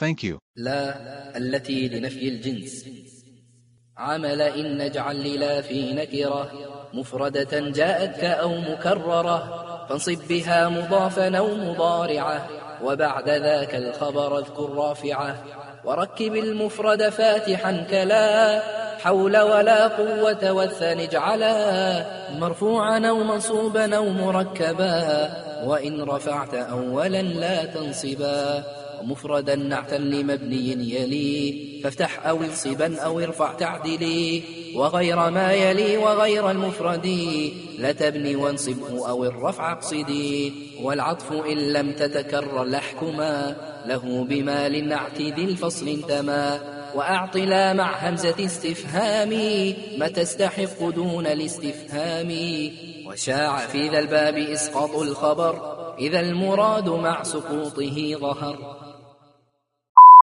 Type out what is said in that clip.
Thank you. لا التي لنفي الجنس. عمل إن نجعل للا في نكرة. مفردة جاءتك أو مكررة. فانصب بها مضافا أو مضارعة. وبعد ذاك الخبر اذكر رافعة. وركب المفرد فاتحا كلا. حول ولا قوة والثاني اجعلا. مرفوعا أو منصوبا أو مركبا. وإن رفعت أولا لا تنصبا. ومفردا نعتا لمبني يلي فافتح أو انصبا أو ارفع تعدلي. وغير ما يلي وغير المفرد لا تبني وانصبه أو الرفع اقصدي. والعطف إن لم تتكرر لحكما له بما للنعت ذي الفصل انتما. وأعط لا مع همزة استفهام ما تستحق دون الاستفهام. وشاع في ذا الباب إسقاط الخبر إذا المراد مع سقوطه ظهر.